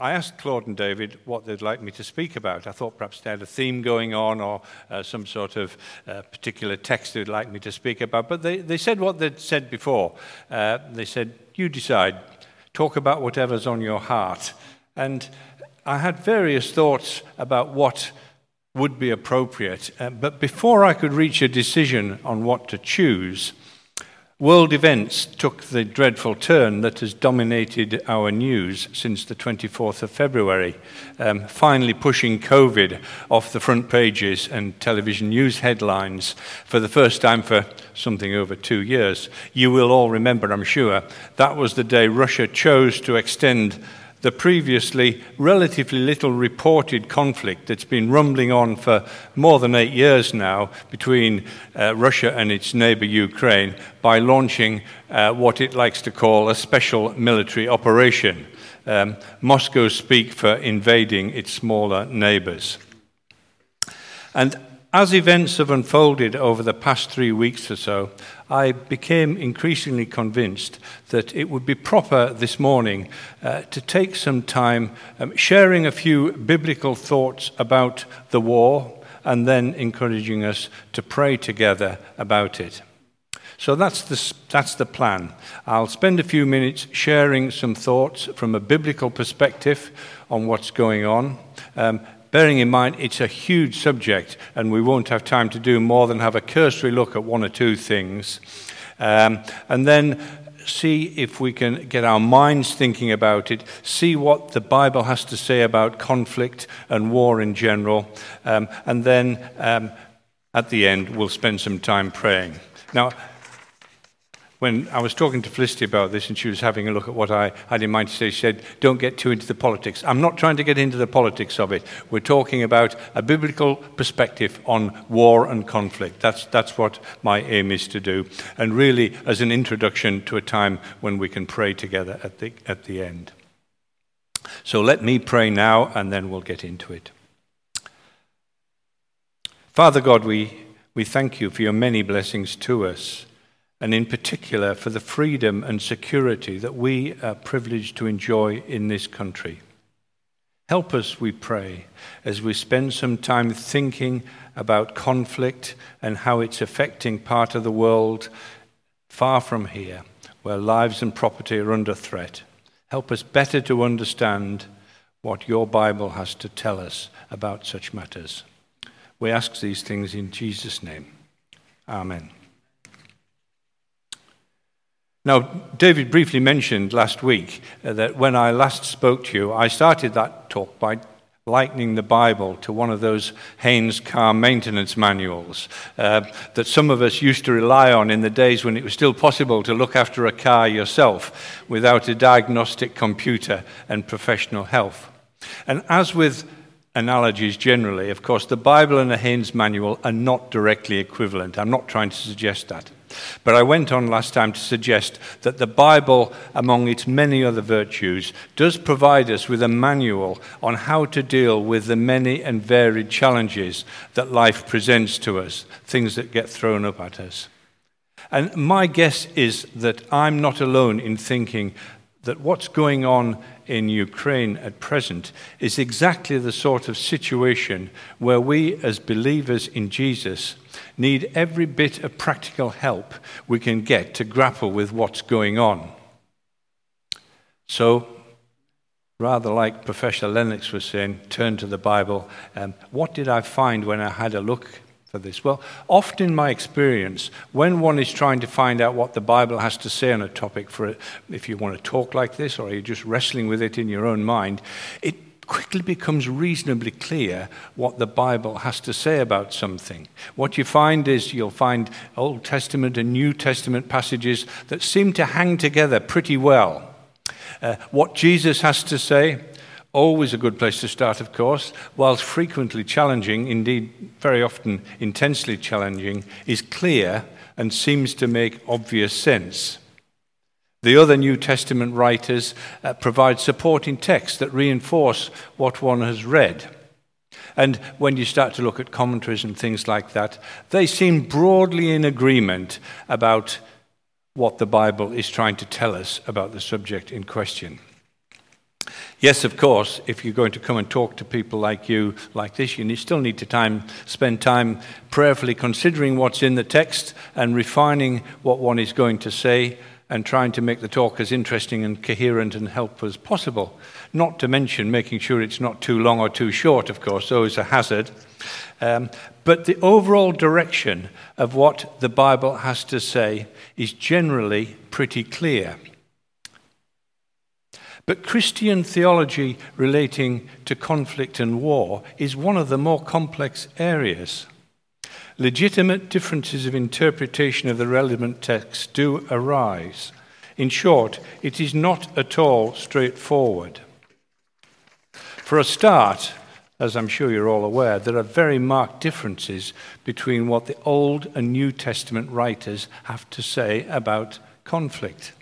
I asked Claude and David what they'd like me to speak about. I thought perhaps they had a theme going on or uh, some sort of uh, particular text they'd like me to speak about, but they, they said what they'd said before. Uh, they said, You decide, talk about whatever's on your heart. And I had various thoughts about what would be appropriate, uh, but before I could reach a decision on what to choose, World events took the dreadful turn that has dominated our news since the 24th of February, um, finally pushing COVID off the front pages and television news headlines for the first time for something over two years. You will all remember, I'm sure, that was the day Russia chose to extend the previously relatively little reported conflict that's been rumbling on for more than eight years now between uh, Russia and its neighbor Ukraine by launching uh, what it likes to call a special military operation. Um, Moscow speak for invading its smaller neighbors. And as events have unfolded over the past three weeks or so, I became increasingly convinced that it would be proper this morning uh, to take some time um, sharing a few biblical thoughts about the war and then encouraging us to pray together about it. So that's the, that's the plan. I'll spend a few minutes sharing some thoughts from a biblical perspective on what's going on. Um, bearing in mind it's a huge subject and we won't have time to do more than have a cursory look at one or two things. Um, and then see if we can get our minds thinking about it, see what the Bible has to say about conflict and war in general, um, and then um, at the end we'll spend some time praying. Now, when I was talking to Felicity about this and she was having a look at what I had in mind to say, she said, Don't get too into the politics. I'm not trying to get into the politics of it. We're talking about a biblical perspective on war and conflict. That's, that's what my aim is to do. And really, as an introduction to a time when we can pray together at the, at the end. So let me pray now and then we'll get into it. Father God, we, we thank you for your many blessings to us and in particular for the freedom and security that we are privileged to enjoy in this country. Help us, we pray, as we spend some time thinking about conflict and how it's affecting part of the world far from here, where lives and property are under threat. Help us better to understand what your Bible has to tell us about such matters. We ask these things in Jesus' name. Amen. Now, David briefly mentioned last week uh, that when I last spoke to you, I started that talk by likening the Bible to one of those Haynes car maintenance manuals uh, that some of us used to rely on in the days when it was still possible to look after a car yourself without a diagnostic computer and professional help. And as with analogies generally, of course, the Bible and the Haynes manual are not directly equivalent. I'm not trying to suggest that. But I went on last time to suggest that the Bible, among its many other virtues, does provide us with a manual on how to deal with the many and varied challenges that life presents to us, things that get thrown up at us. And my guess is that I'm not alone in thinking that what's going on in Ukraine at present is exactly the sort of situation where we, as believers in Jesus, need every bit of practical help we can get to grapple with what's going on. So, rather like Professor Lennox was saying, turn to the Bible. Um, what did I find when I had a look for this? Well, often in my experience, when one is trying to find out what the Bible has to say on a topic, for if you want to talk like this or you're just wrestling with it in your own mind, it quickly becomes reasonably clear what the Bible has to say about something. What you find is you'll find Old Testament and New Testament passages that seem to hang together pretty well. Uh, what Jesus has to say, always a good place to start, of course, whilst frequently challenging, indeed very often intensely challenging, is clear and seems to make obvious sense. The other New Testament writers uh, provide supporting texts that reinforce what one has read. And when you start to look at commentaries and things like that, they seem broadly in agreement about what the Bible is trying to tell us about the subject in question. Yes, of course, if you're going to come and talk to people like you, like this, you still need to time, spend time prayerfully considering what's in the text and refining what one is going to say and trying to make the talk as interesting and coherent and helpful as possible. Not to mention making sure it's not too long or too short, of course, always a hazard. Um, but the overall direction of what the Bible has to say is generally pretty clear. But Christian theology relating to conflict and war is one of the more complex areas. Legitimate differences of interpretation of the relevant text do arise. In short, it is not at all straightforward. For a start, as I'm sure you're all aware, there are very marked differences between what the Old and New Testament writers have to say about conflict.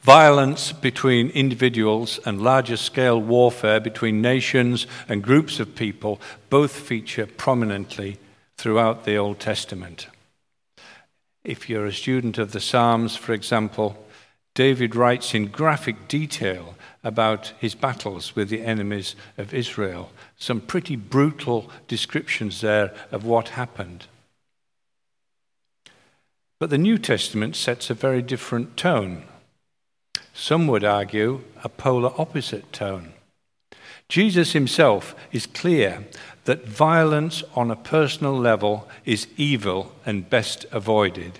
Violence between individuals and larger scale warfare between nations and groups of people both feature prominently throughout the Old Testament. If you're a student of the Psalms, for example, David writes in graphic detail about his battles with the enemies of Israel. Some pretty brutal descriptions there of what happened. But the New Testament sets a very different tone. Some would argue a polar opposite tone. Jesus himself is clear that violence on a personal level is evil and best avoided.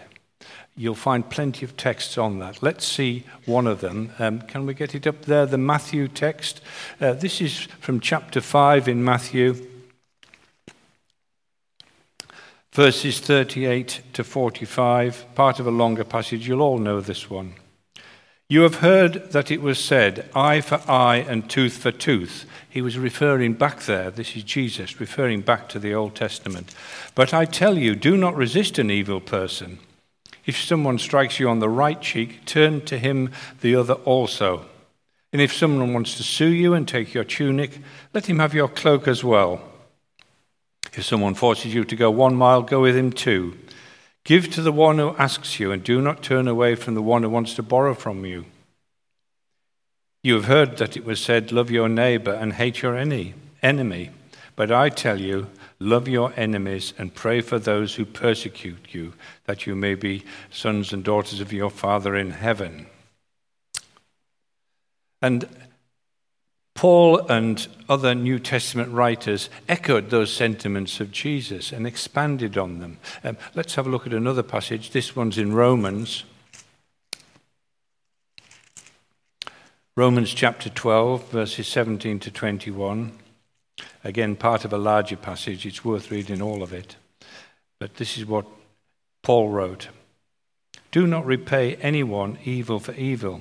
You'll find plenty of texts on that. Let's see one of them. Um, can we get it up there? The Matthew text. Uh, this is from chapter 5 in Matthew, verses 38 to 45, part of a longer passage. You'll all know this one. You have heard that it was said, eye for eye and tooth for tooth. He was referring back there. This is Jesus referring back to the Old Testament. But I tell you, do not resist an evil person. If someone strikes you on the right cheek, turn to him the other also. And if someone wants to sue you and take your tunic, let him have your cloak as well. If someone forces you to go one mile, go with him two. Give to the one who asks you, and do not turn away from the one who wants to borrow from you. You have heard that it was said, Love your neighbor and hate your enemy. But I tell you, love your enemies and pray for those who persecute you, that you may be sons and daughters of your Father in heaven. And Paul and other New Testament writers echoed those sentiments of Jesus and expanded on them. Um, let's have a look at another passage. This one's in Romans. Romans chapter 12, verses 17 to 21. Again, part of a larger passage. It's worth reading all of it. But this is what Paul wrote Do not repay anyone evil for evil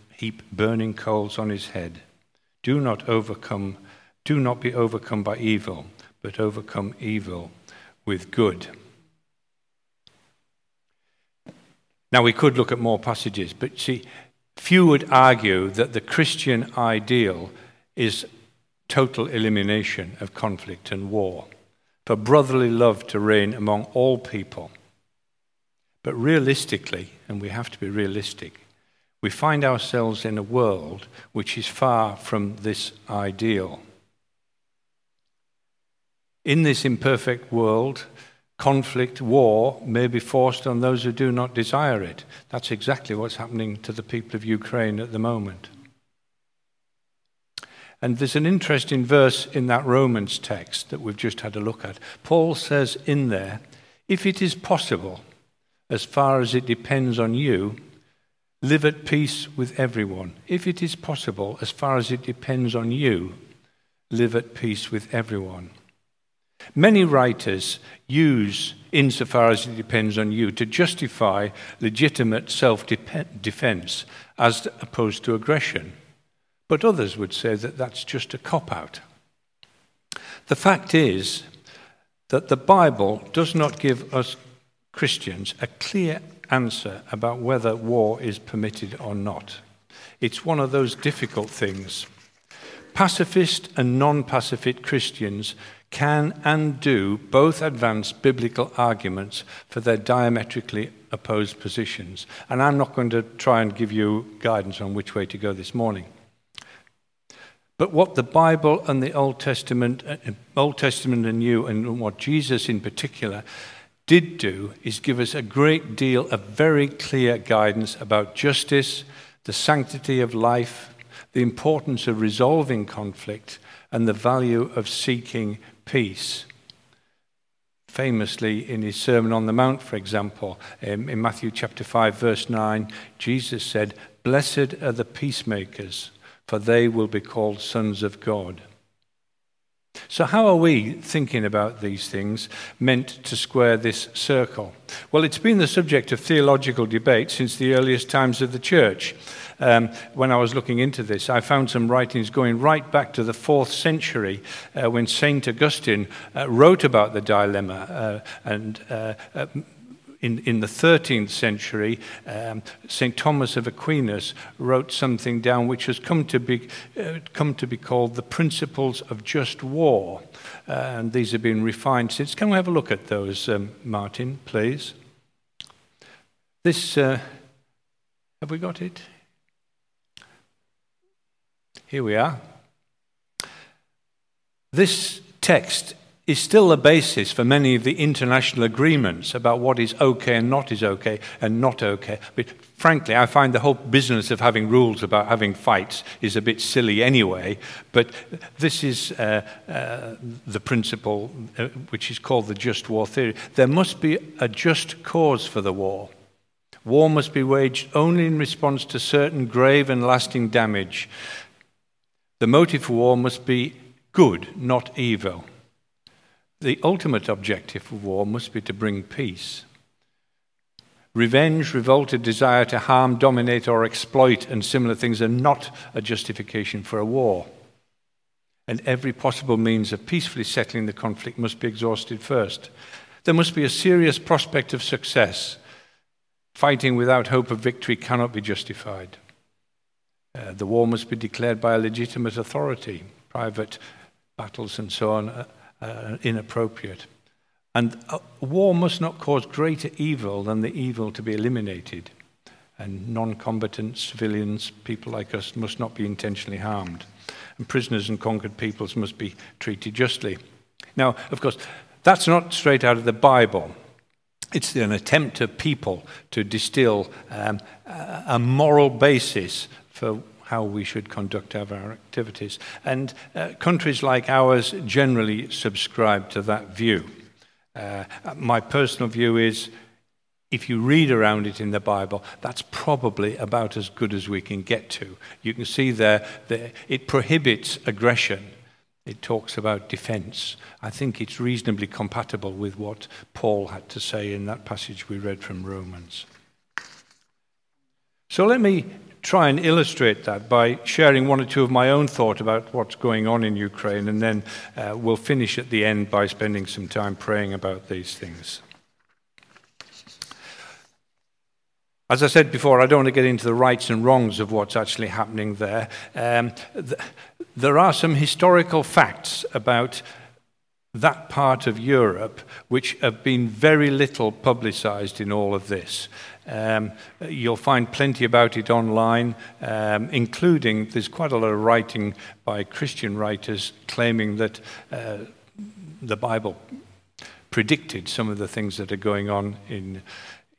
heap burning coals on his head. Do not overcome, do not be overcome by evil, but overcome evil with good. Now, we could look at more passages, but see, few would argue that the Christian ideal is total elimination of conflict and war, for brotherly love to reign among all people. But realistically, and we have to be realistic, we find ourselves in a world which is far from this ideal. In this imperfect world, conflict, war may be forced on those who do not desire it. That's exactly what's happening to the people of Ukraine at the moment. And there's an interesting verse in that Romans text that we've just had a look at. Paul says in there, if it is possible, as far as it depends on you, Live at peace with everyone. If it is possible, as far as it depends on you, live at peace with everyone. Many writers use, insofar as it depends on you, to justify legitimate self defense as opposed to aggression. but others would say that that's just a cop out. The fact is that the Bible does not give us Christians a clear answer about whether war is permitted or not. It's one of those difficult things. Pacifist and non pacifist Christians can and do both advance biblical arguments for their diametrically opposed positions. And I'm not going to try and give you guidance on which way to go this morning. But what the Bible and the Old Testament, uh, Old Testament and New, and what Jesus in particular did do is give us a great deal of very clear guidance about justice, the sanctity of life, the importance of resolving conflict, and the value of seeking peace. Famously, in his Sermon on the Mount, for example, um, in Matthew chapter 5, verse 9, Jesus said, Blessed are the peacemakers for they will be called sons of God. So, how are we thinking about these things meant to square this circle? Well, it's been the subject of theological debate since the earliest times of the church. Um, when I was looking into this, I found some writings going right back to the fourth century uh, when St. Augustine uh, wrote about the dilemma. Uh, and uh, uh, in, in the 13th century, um, St. Thomas of Aquinas wrote something down which has come to be, uh, come to be called the Principles of Just War. Uh, and these have been refined since. Can we have a look at those, um, Martin, please? This, uh, have we got it? Here we are. This text is still the basis for many of the international agreements about what is okay and not is okay and not okay. But frankly, I find the whole business of having rules about having fights is a bit silly anyway. But this is uh, uh, the principle uh, which is called the just war theory. There must be a just cause for the war. War must be waged only in response to certain grave and lasting damage. The motive for war must be good, not evil. The ultimate objective of war must be to bring peace. Revenge, revolted desire to harm, dominate, or exploit, and similar things are not a justification for a war. And every possible means of peacefully settling the conflict must be exhausted first. There must be a serious prospect of success. Fighting without hope of victory cannot be justified. Uh, the war must be declared by a legitimate authority. Private battles and so on uh, inappropriate. And uh, war must not cause greater evil than the evil to be eliminated. And non combatant civilians, people like us, must not be intentionally harmed. And prisoners and conquered peoples must be treated justly. Now, of course, that's not straight out of the Bible. It's an attempt of people to distill um, a moral basis for how we should conduct our activities. And uh, countries like ours generally subscribe to that view. Uh, my personal view is if you read around it in the Bible, that's probably about as good as we can get to. You can see there that it prohibits aggression. It talks about defense. I think it's reasonably compatible with what Paul had to say in that passage we read from Romans. So let me try and illustrate that by sharing one or two of my own thought about what's going on in Ukraine, and then uh, we'll finish at the end by spending some time praying about these things. As I said before, I don't want to get into the rights and wrongs of what's actually happening there. Um, th- there are some historical facts about that part of Europe which have been very little publicized in all of this. Um, you'll find plenty about it online, um, including there's quite a lot of writing by Christian writers claiming that uh, the Bible predicted some of the things that are going on in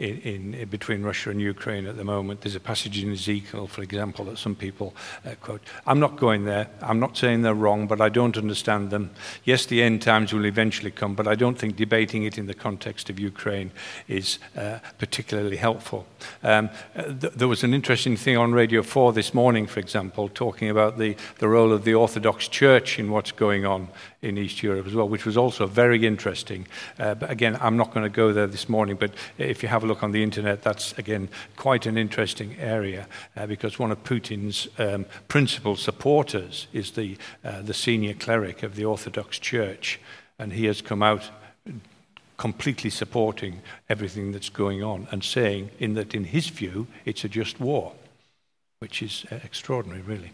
in, in, between Russia and Ukraine at the moment. There's a passage in Ezekiel, for example, that some people uh, quote. I'm not going there. I'm not saying they're wrong, but I don't understand them. Yes, the end times will eventually come, but I don't think debating it in the context of Ukraine is uh, particularly helpful. Um, th- there was an interesting thing on Radio 4 this morning, for example, talking about the, the role of the Orthodox Church in what's going on in East Europe as well, which was also very interesting. Uh, but again, I'm not going to go there this morning, but if you have a look on the internet, that's again quite an interesting area uh, because one of Putin's um, principal supporters is the, uh, the senior cleric of the Orthodox Church, and he has come out completely supporting everything that's going on and saying in that in his view it's a just war, which is uh, extraordinary, really.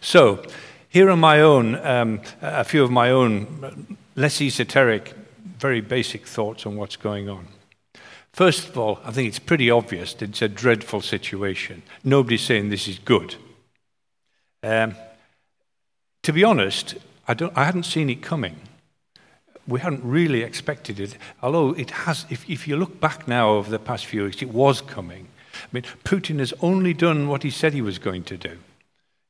So, here are my own, um, a few of my own less esoteric, very basic thoughts on what's going on. First of all, I think it's pretty obvious that it's a dreadful situation. Nobody's saying this is good. Um, to be honest, I, don't, I hadn't seen it coming. We hadn't really expected it, although it has, if, if you look back now over the past few weeks, it was coming. I mean, Putin has only done what he said he was going to do.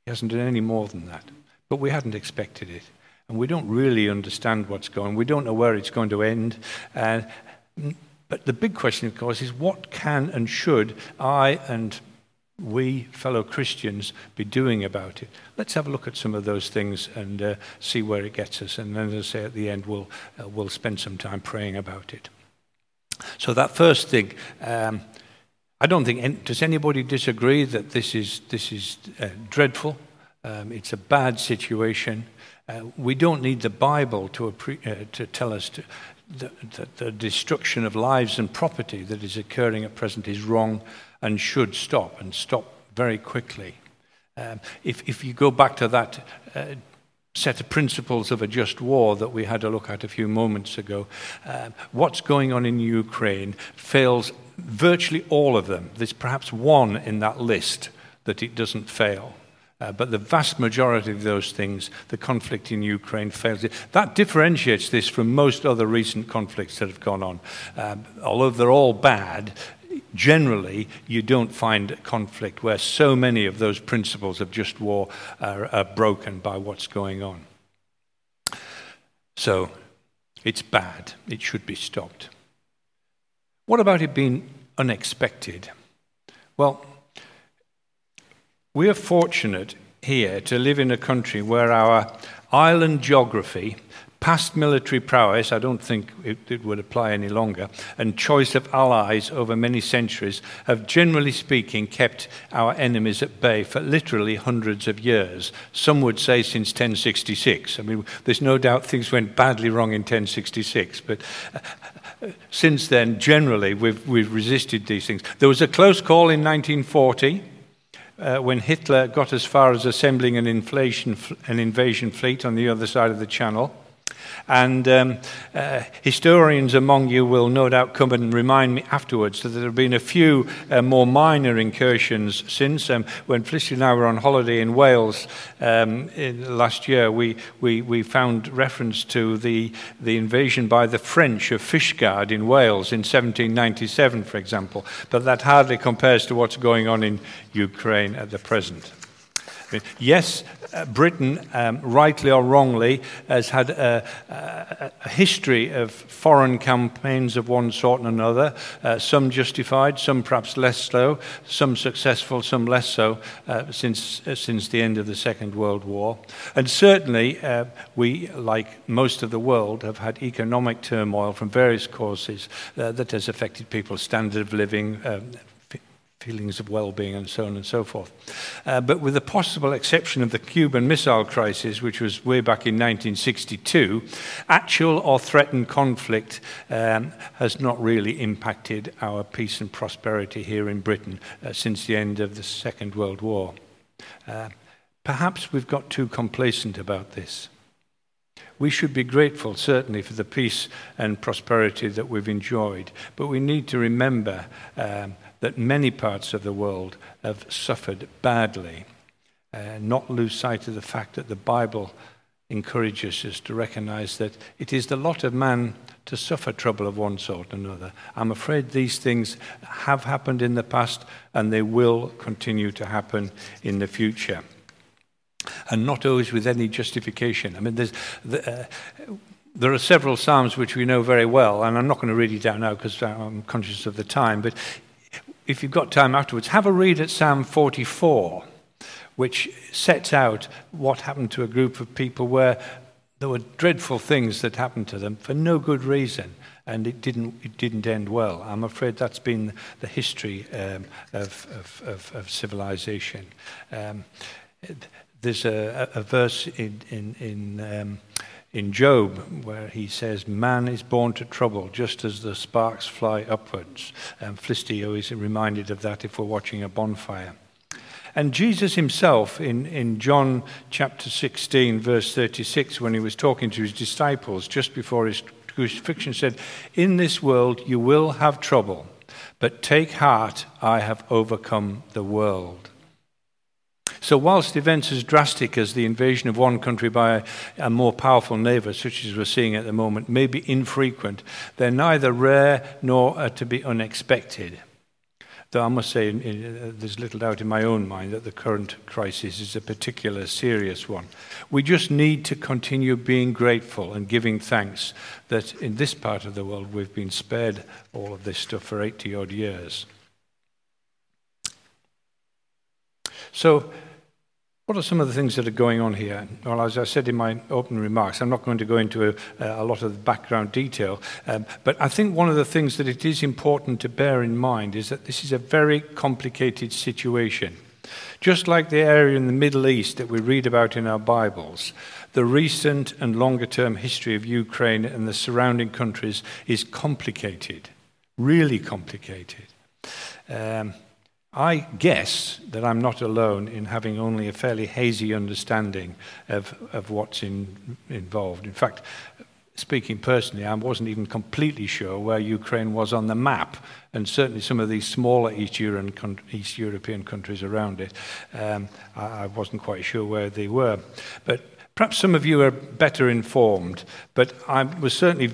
He hasn't done any more than that. But we hadn't expected it. And we don't really understand what's going We don't know where it's going to end. Uh, but the big question, of course, is what can and should I and we, fellow Christians, be doing about it? Let's have a look at some of those things and uh, see where it gets us. And then, as I say, at the end, we'll, uh, we'll spend some time praying about it. So, that first thing, um, I don't think, does anybody disagree that this is, this is uh, dreadful? Um, it's a bad situation. Uh, we don't need the Bible to, uh, to tell us that the destruction of lives and property that is occurring at present is wrong and should stop and stop very quickly. Um, if, if you go back to that uh, set of principles of a just war that we had a look at a few moments ago, uh, what's going on in Ukraine fails virtually all of them. There's perhaps one in that list that it doesn't fail. Uh, but the vast majority of those things, the conflict in Ukraine fails. That differentiates this from most other recent conflicts that have gone on. Um, although they're all bad, generally you don't find conflict where so many of those principles of just war are, are broken by what's going on. So it's bad. It should be stopped. What about it being unexpected? Well, we are fortunate here to live in a country where our island geography, past military prowess, I don't think it, it, would apply any longer, and choice of allies over many centuries have, generally speaking, kept our enemies at bay for literally hundreds of years. Some would say since 1066. I mean, there's no doubt things went badly wrong in 1066, but uh, since then, generally, we've, we've resisted these things. There was a close call in 1940 uh, when Hitler got as far as assembling an, inflation, an invasion fleet on the other side of the Channel. And um, uh, historians among you will no doubt come and remind me afterwards that there have been a few uh, more minor incursions since. Um, when Felicity and I were on holiday in Wales um, in, last year, we, we, we found reference to the, the invasion by the French of Fishguard in Wales in 1797, for example. But that hardly compares to what's going on in Ukraine at the present. Yes, Britain, um, rightly or wrongly, has had a, a, a, history of foreign campaigns of one sort and another, uh, some justified, some perhaps less so, some successful, some less so, uh, since, uh, since the end of the Second World War. And certainly, uh, we, like most of the world, have had economic turmoil from various causes uh, that has affected people's standard of living, um, feelings of well being, and so on and so forth. Uh, but with the possible exception of the Cuban Missile Crisis, which was way back in 1962, actual or threatened conflict um, has not really impacted our peace and prosperity here in Britain uh, since the end of the Second World War. Uh, perhaps we've got too complacent about this. We should be grateful, certainly, for the peace and prosperity that we've enjoyed, but we need to remember um, that many parts of the world have suffered badly. Uh, not lose sight of the fact that the Bible encourages us to recognize that it is the lot of man to suffer trouble of one sort or another. I'm afraid these things have happened in the past and they will continue to happen in the future. And not always with any justification. I mean, there's. The, uh, there are several Psalms which we know very well, and I'm not going to read it down now because I'm conscious of the time, but if you've got time afterwards, have a read at Psalm 44, which sets out what happened to a group of people where there were dreadful things that happened to them for no good reason. and it didn't, it didn't end well. I'm afraid that's been the history um, of, of, of, of, civilization. Um, there's a, a, verse in, in, in, um, in Job where he says, Man is born to trouble just as the sparks fly upwards. Um, Felicity is reminded of that if we're watching a bonfire. And Jesus himself, in, in John chapter 16, verse 36, when he was talking to his disciples just before his crucifixion, said, In this world you will have trouble, but take heart, I have overcome the world. So, whilst events as drastic as the invasion of one country by a more powerful neighbour, such as we're seeing at the moment, may be infrequent, they're neither rare nor are to be unexpected. Though I must say, uh, there's little doubt in my own mind that the current crisis is a particular serious one. We just need to continue being grateful and giving thanks that in this part of the world we've been spared all of this stuff for 80 odd years. So, what are some of the things that are going on here? Well, as I said in my opening remarks, I'm not going to go into a, a lot of the background detail, um, but I think one of the things that it is important to bear in mind is that this is a very complicated situation. Just like the area in the Middle East that we read about in our Bibles, the recent and longer term history of Ukraine and the surrounding countries is complicated, really complicated. Um, I guess that I'm not alone in having only a fairly hazy understanding of, of what's in, involved. In fact, speaking personally, I wasn't even completely sure where Ukraine was on the map, and certainly some of these smaller East, European, East European countries around it, um, I, I wasn't quite sure where they were. But perhaps some of you are better informed, but I was certainly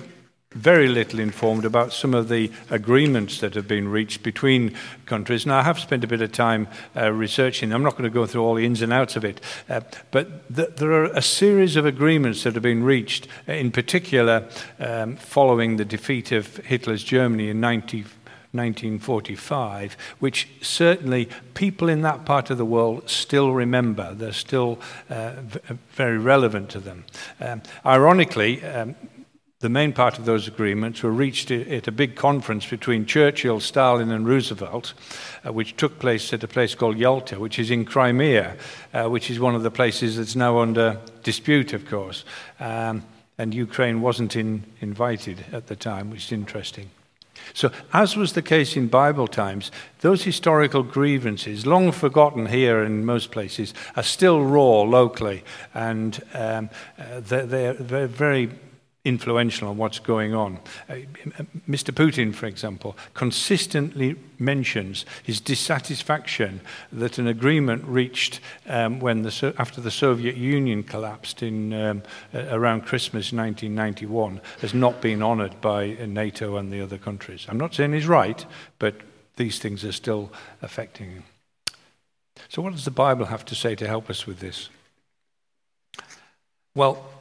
very little informed about some of the agreements that have been reached between countries. Now, I have spent a bit of time uh, researching. I'm not going to go through all the ins and outs of it, uh, but th- there are a series of agreements that have been reached, uh, in particular um, following the defeat of Hitler's Germany in 19, 1945, which certainly people in that part of the world still remember. They're still uh, v- very relevant to them. Um, ironically, um, the main part of those agreements were reached at a big conference between Churchill, Stalin, and Roosevelt, uh, which took place at a place called Yalta, which is in Crimea, uh, which is one of the places that's now under dispute, of course. Um, and Ukraine wasn't in, invited at the time, which is interesting. So, as was the case in Bible times, those historical grievances, long forgotten here in most places, are still raw locally, and um, uh, they're, they're, they're very influential on what's going on. Uh, Mr. Putin, for example, consistently mentions his dissatisfaction that an agreement reached um, when the, after the Soviet Union collapsed in um, around Christmas 1991 has not been honoured by NATO and the other countries. I'm not saying he's right, but these things are still affecting him. So, what does the Bible have to say to help us with this? Well,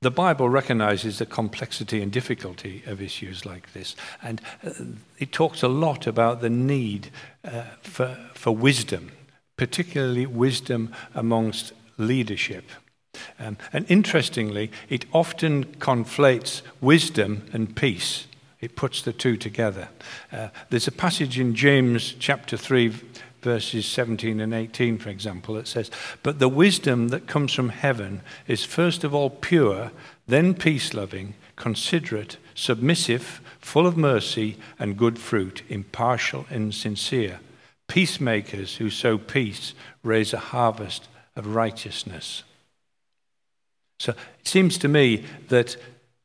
the Bible recognizes the complexity and difficulty of issues like this, and uh, it talks a lot about the need uh, for, for wisdom, particularly wisdom amongst leadership. Um, and interestingly, it often conflates wisdom and peace. It puts the two together. Uh, there's a passage in James chapter 3, verses 17 and 18, for example, it says, But the wisdom that comes from heaven is first of all pure, then peace loving, considerate, submissive, full of mercy and good fruit, impartial and sincere. Peacemakers who sow peace raise a harvest of righteousness. So it seems to me that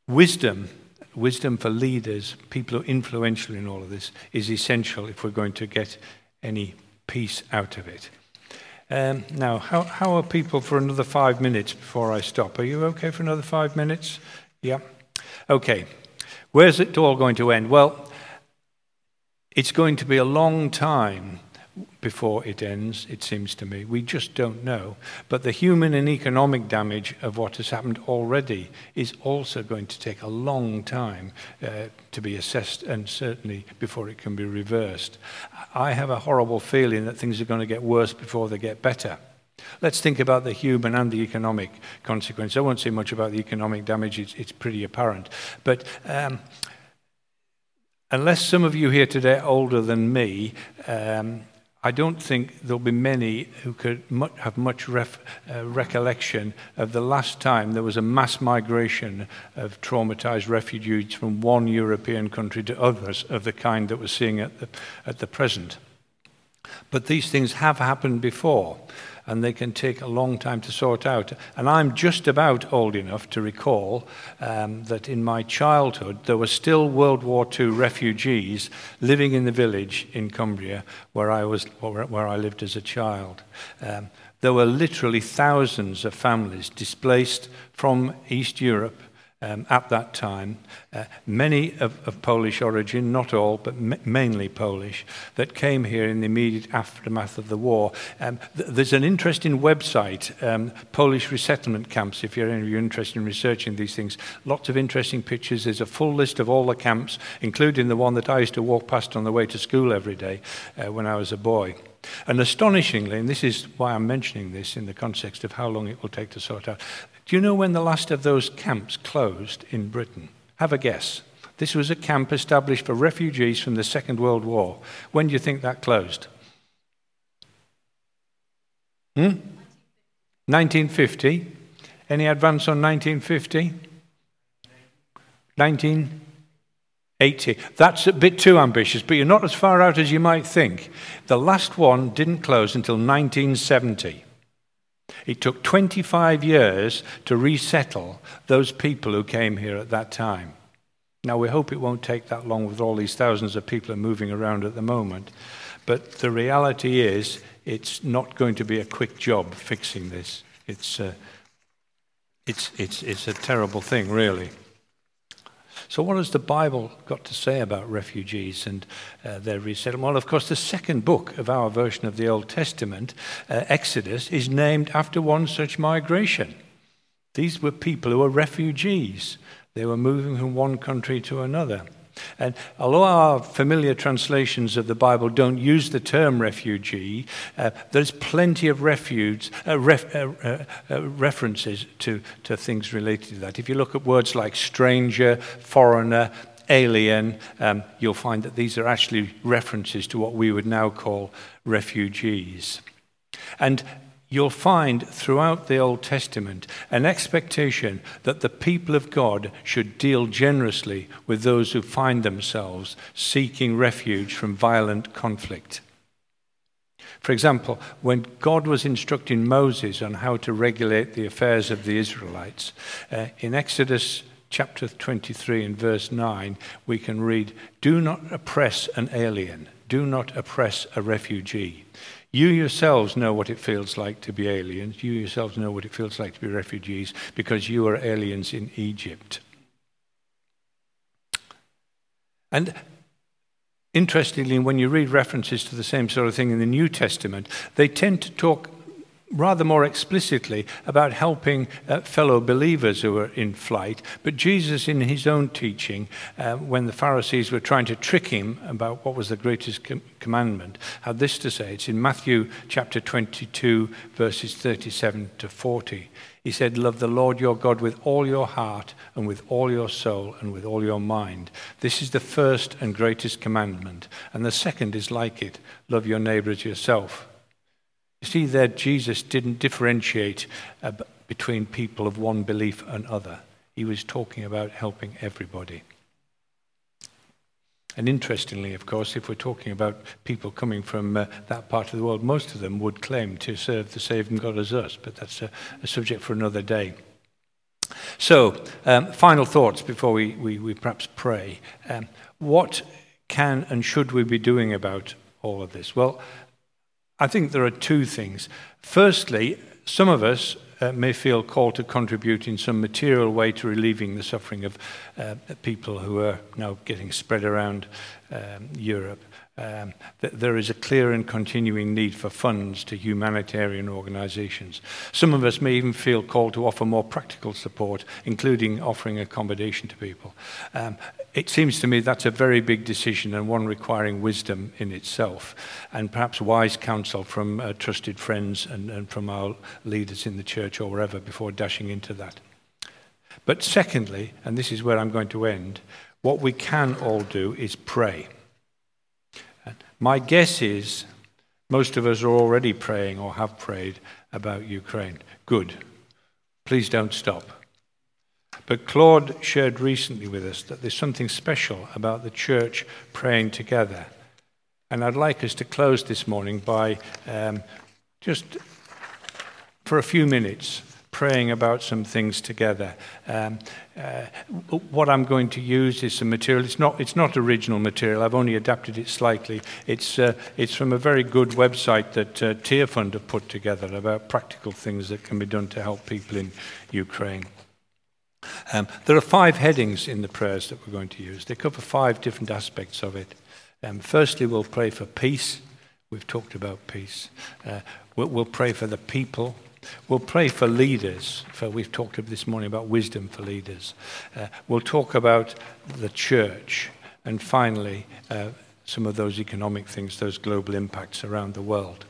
wisdom, wisdom for leaders, people who are influential in all of this, is essential if we're going to get any peace out of it. Um, now, how, how are people for another five minutes before I stop? Are you okay for another five minutes? Yeah. Okay. Where's it all going to end? Well, it's going to be a long time before it ends, it seems to me. We just don't know. But the human and economic damage of what has happened already is also going to take a long time uh, to be assessed and certainly before it can be reversed. I have a horrible feeling that things are going to get worse before they get better. Let's think about the human and the economic consequence. I won't say much about the economic damage, it's, it's pretty apparent. But um, unless some of you here today are older than me, um, I don't think there'll be many who could have much ref, uh, recollection of the last time there was a mass migration of traumatized refugees from one European country to others of the kind that we're seeing at the, at the present. But these things have happened before and they can take a long time to sort out. And I'm just about old enough to recall um, that in my childhood there were still World War II refugees living in the village in Cumbria where I, was, where I lived as a child. Um, there were literally thousands of families displaced from East Europe um, at that time, uh, many of, of, Polish origin, not all, but mainly Polish, that came here in the immediate aftermath of the war. Um, th- there's an interesting website, um, Polish resettlement camps, if you're, you're interested in researching these things. Lots of interesting pictures. There's a full list of all the camps, including the one that I used to walk past on the way to school every day uh, when I was a boy. And astonishingly, and this is why I'm mentioning this in the context of how long it will take to sort out, do you know when the last of those camps closed in Britain? Have a guess. This was a camp established for refugees from the Second World War. When do you think that closed? Hmm? 1950. Any advance on 1950? 1980. That's a bit too ambitious, but you're not as far out as you might think. The last one didn't close until 1970. It took 25 years to resettle those people who came here at that time. Now, we hope it won't take that long with all these thousands of people moving around at the moment. But the reality is, it's not going to be a quick job fixing this. It's, uh, it's, it's, it's a terrible thing, really. So, what has the Bible got to say about refugees and uh, their resettlement? Well, of course, the second book of our version of the Old Testament, uh, Exodus, is named after one such migration. These were people who were refugees, they were moving from one country to another. And although our familiar translations of the Bible don't use the term refugee, uh, there's plenty of refuge, uh, ref, uh, uh, uh, references to, to things related to that. If you look at words like stranger, foreigner, alien, um, you'll find that these are actually references to what we would now call refugees. And you'll find throughout the Old Testament an expectation that the people of God should deal generously with those who find themselves seeking refuge from violent conflict. For example, when God was instructing Moses on how to regulate the affairs of the Israelites, uh, in Exodus chapter 23 and verse 9, we can read, Do not oppress an alien, do not oppress a refugee. You yourselves know what it feels like to be aliens. You yourselves know what it feels like to be refugees because you are aliens in Egypt. And interestingly, when you read references to the same sort of thing in the New Testament, they tend to talk rather more explicitly about helping uh, fellow believers who were in flight. But Jesus, in his own teaching, uh, when the Pharisees were trying to trick him about what was the greatest com- commandment, had this to say. It's in Matthew chapter 22, verses 37 to 40. He said, Love the Lord your God with all your heart and with all your soul and with all your mind. This is the first and greatest commandment. And the second is like it love your neighbor as yourself. You see, there Jesus didn't differentiate uh, between people of one belief and other. He was talking about helping everybody. And interestingly, of course, if we're talking about people coming from uh, that part of the world, most of them would claim to serve the same God as us, but that's a, a subject for another day. So, um, final thoughts before we, we, we perhaps pray. Um, what can and should we be doing about all of this? Well, I think there are two things. Firstly, some of us uh, may feel called to contribute in some material way to relieving the suffering of uh, people who are now getting spread around um, Europe um, there is a clear and continuing need for funds to humanitarian organisations. Some of us may even feel called to offer more practical support, including offering accommodation to people. Um, it seems to me that's a very big decision and one requiring wisdom in itself, and perhaps wise counsel from uh, trusted friends and, and from our leaders in the church or wherever before dashing into that. But secondly, and this is where I'm going to end, what we can all do is pray. My guess is most of us are already praying or have prayed about Ukraine. Good. Please don't stop. But Claude shared recently with us that there's something special about the church praying together. And I'd like us to close this morning by um, just for a few minutes praying about some things together. Um, uh, what I'm going to use is some material. It's not, it's not original material. I've only adapted it slightly. It's, uh, it's from a very good website that uh, Tearfund have put together about practical things that can be done to help people in Ukraine. Um, there are five headings in the prayers that we're going to use. They cover five different aspects of it. Um, firstly, we'll pray for peace. We've talked about peace. Uh, we'll, we'll pray for the people. We'll pray for leaders, for we've talked this morning about wisdom for leaders. Uh, we'll talk about the church, and finally, uh, some of those economic things, those global impacts around the world.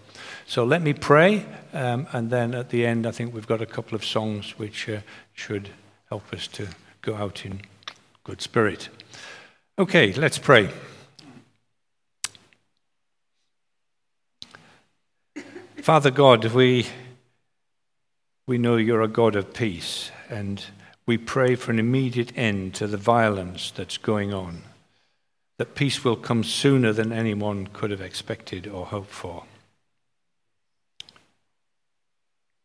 So let me pray, um, and then at the end, I think we've got a couple of songs which uh, should help us to go out in good spirit. Okay, let's pray. Father God, we we know you're a God of peace, and we pray for an immediate end to the violence that's going on, that peace will come sooner than anyone could have expected or hoped for.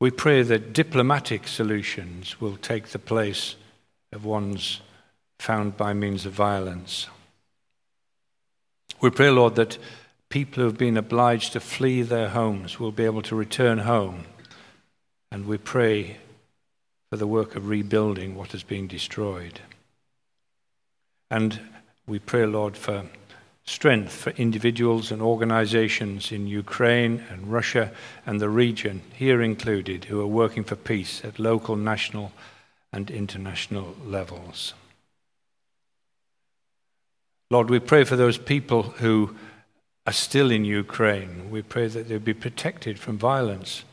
We pray that diplomatic solutions will take the place of ones found by means of violence. We pray, Lord, that people who have been obliged to flee their homes will be able to return home and we pray for the work of rebuilding what has been destroyed. And we pray, Lord, for strength for individuals and organizations in Ukraine and Russia and the region, here included, who are working for peace at local, national, and international levels. Lord, we pray for those people who are still in Ukraine. We pray that they'll be protected from violence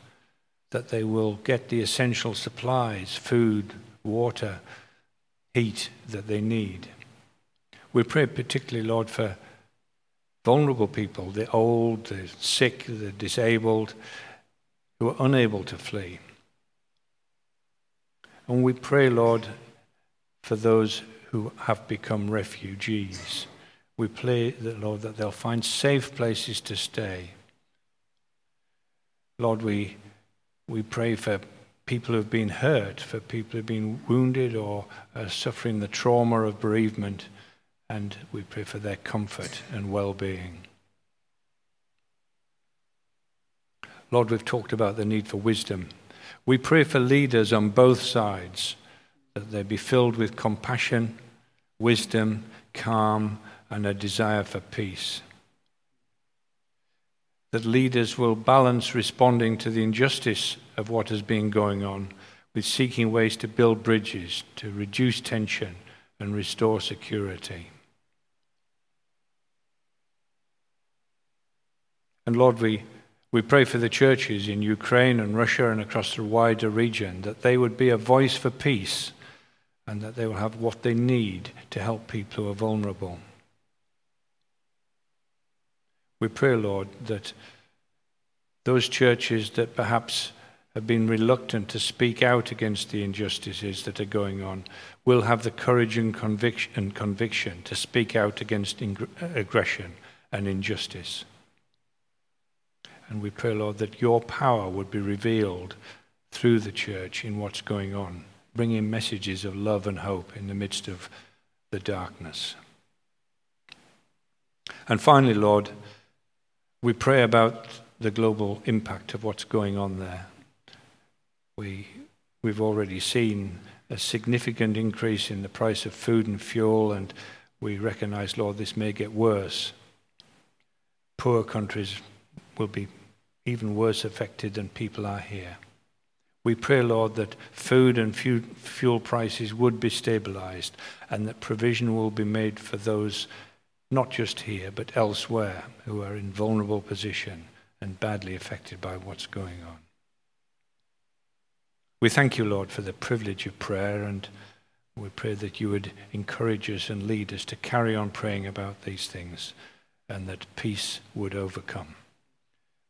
that they will get the essential supplies food, water, heat that they need. We pray particularly, Lord, for vulnerable people, the old, the sick, the disabled, who are unable to flee. And we pray, Lord, for those who have become refugees. We pray, that, Lord, that they'll find safe places to stay. Lord, we we pray for people who have been hurt, for people who have been wounded or are suffering the trauma of bereavement, and we pray for their comfort and well being. Lord, we've talked about the need for wisdom. We pray for leaders on both sides that they be filled with compassion, wisdom, calm, and a desire for peace that leaders will balance responding to the injustice of what has been going on with seeking ways to build bridges, to reduce tension, and restore security. And Lord, we, we pray for the churches in Ukraine and Russia and across the wider region that they would be a voice for peace and that they will have what they need to help people who are vulnerable. We pray, Lord, that those churches that perhaps have been reluctant to speak out against the injustices that are going on will have the courage and conviction, and conviction to speak out against aggression and injustice. And we pray, Lord, that your power would be revealed through the church in what's going on, bringing messages of love and hope in the midst of the darkness. And finally, Lord, we pray about the global impact of what's going on there. We, we've already seen a significant increase in the price of food and fuel, and we recognize, Lord, this may get worse. Poor countries will be even worse affected than people are here. We pray, Lord, that food and fuel prices would be stabilized and that provision will be made for those not just here, but elsewhere, who are in vulnerable position and badly affected by what's going on. We thank you, Lord, for the privilege of prayer, and We pray that you would encourage us and lead us to carry on praying about these things and that peace would overcome.